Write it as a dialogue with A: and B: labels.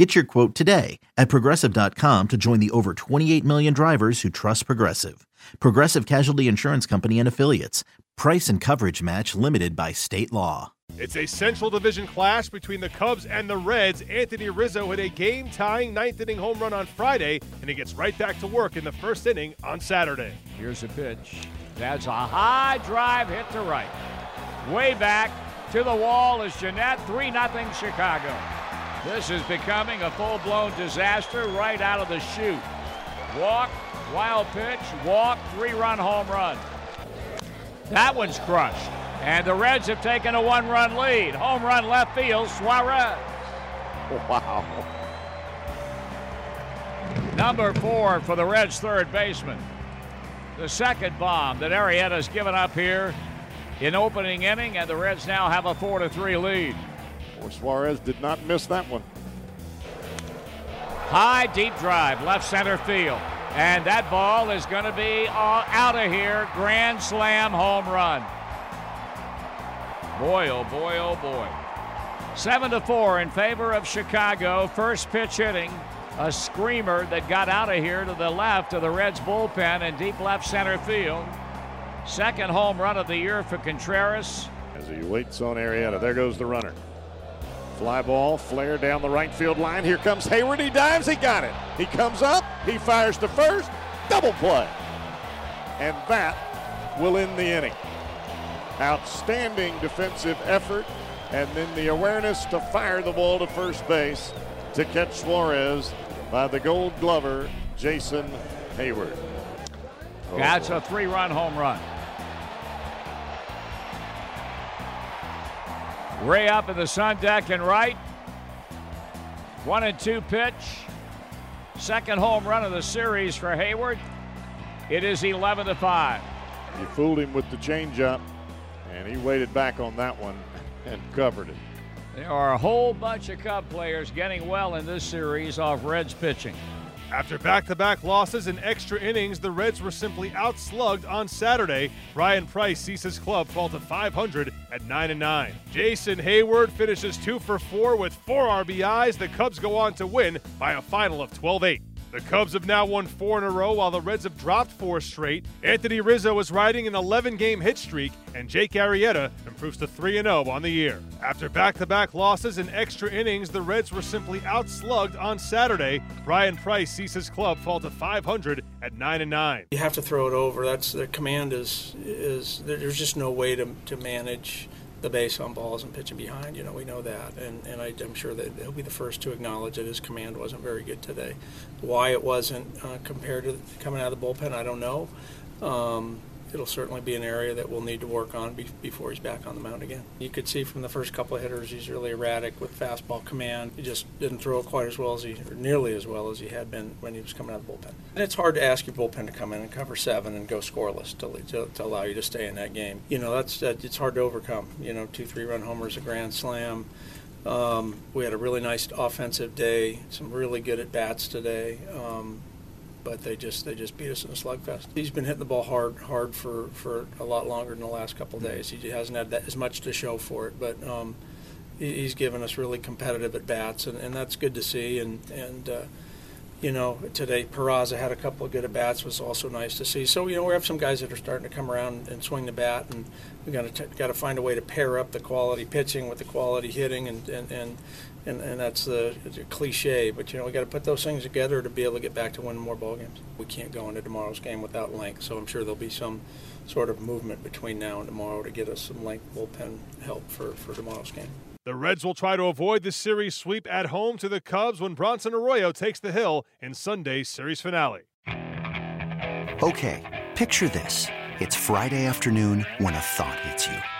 A: Get your quote today at progressive.com to join the over 28 million drivers who trust Progressive. Progressive Casualty Insurance Company and Affiliates. Price and coverage match limited by state law.
B: It's a Central Division clash between the Cubs and the Reds. Anthony Rizzo hit a game tying ninth inning home run on Friday, and he gets right back to work in the first inning on Saturday.
C: Here's a pitch. That's a high drive hit to right. Way back to the wall is Jeanette. 3 0 Chicago. This is becoming a full blown disaster right out of the chute. Walk, wild pitch, walk, three run home run. That one's crushed. And the Reds have taken a one run lead. Home run left field, Suarez.
D: Wow.
C: Number four for the Reds' third baseman. The second bomb that Arrieta's given up here in opening inning, and the Reds now have a 4 to 3 lead.
D: Or Suarez did not miss that one.
C: High deep drive, left center field. And that ball is going to be uh, out of here. Grand slam home run. Boy, oh boy, oh boy. 7 to 4 in favor of Chicago. First pitch hitting. A screamer that got out of here to the left of the Reds bullpen in deep left center field. Second home run of the year for Contreras.
D: As he waits on Arrieta, there goes the runner. Fly ball, flare down the right field line. Here comes Heyward. He dives. He got it. He comes up. He fires to first. Double play. And that will end the inning. Outstanding defensive effort. And then the awareness to fire the ball to first base to catch Suarez by the gold glover, Jason Heyward.
C: That's a three run home run. Ray up in the sun deck and right. One and two pitch. Second home run of the series for Heyward. It is 11 to 5.
D: You fooled him with the changeup, and he waited back on that one and covered it.
C: There are a whole bunch of Cub players getting well in this series off Reds pitching.
B: After back to back losses and extra innings, the Reds were simply outslugged on Saturday. Bryan Price sees his club fall to 500 at 9 9. Jason Heyward finishes 2 for 4 with 4 RBIs. The Cubs go on to win by a final of 12 8. The Cubs have now won four in a row while the Reds have dropped four straight. Anthony Rizzo is riding an 11 game hit streak, and Jake Arrieta improves to 3 0 on the year. After back to back losses and extra innings, the Reds were simply outslugged on Saturday. Bryan Price sees his club fall to 500 at 9 9.
E: You have to throw it over. That's the command is is there's just no way to, to manage the base on balls and pitching behind. You know, we know that, and and I, am sure that he'll be the first to acknowledge that his command wasn't very good today. Why it wasn't uh, compared to coming out of the bullpen, I don't know. Um, it'll certainly be an area that we'll need to work on be- before he's back on the mound again. You could see from the first couple of hitters he's really erratic with fastball command. He just didn't throw quite as well as he, or nearly as well as he had been when he was coming out of the bullpen. And it's hard to ask your bullpen to come in and cover seven and go scoreless to, to, to allow you to stay in that game. You know, that's that, it's hard to overcome. You know, two three run homers, a grand slam. Um, we had a really nice offensive day, some really good at bats today. Um, but they just they just beat us in a slugfest. He's been hitting the ball hard hard for, for a lot longer than the last couple of days. He hasn't had that as much to show for it, but um, he, he's given us really competitive at bats, and, and that's good to see. And and uh, you know today Peraza had a couple of good at bats, was also nice to see. So you know we have some guys that are starting to come around and swing the bat, and we got to got to find a way to pair up the quality pitching with the quality hitting, and and, and and, and that's the, the cliche, but you know we got to put those things together to be able to get back to winning more ball games. We can't go into tomorrow's game without length, so I'm sure there'll be some sort of movement between now and tomorrow to get us some length bullpen help for, for tomorrow's game.
B: The Reds will try to avoid the series sweep at home to the Cubs when Bronson Arroyo takes the hill in Sunday's series finale.
F: Okay, picture this: it's Friday afternoon when a thought hits you.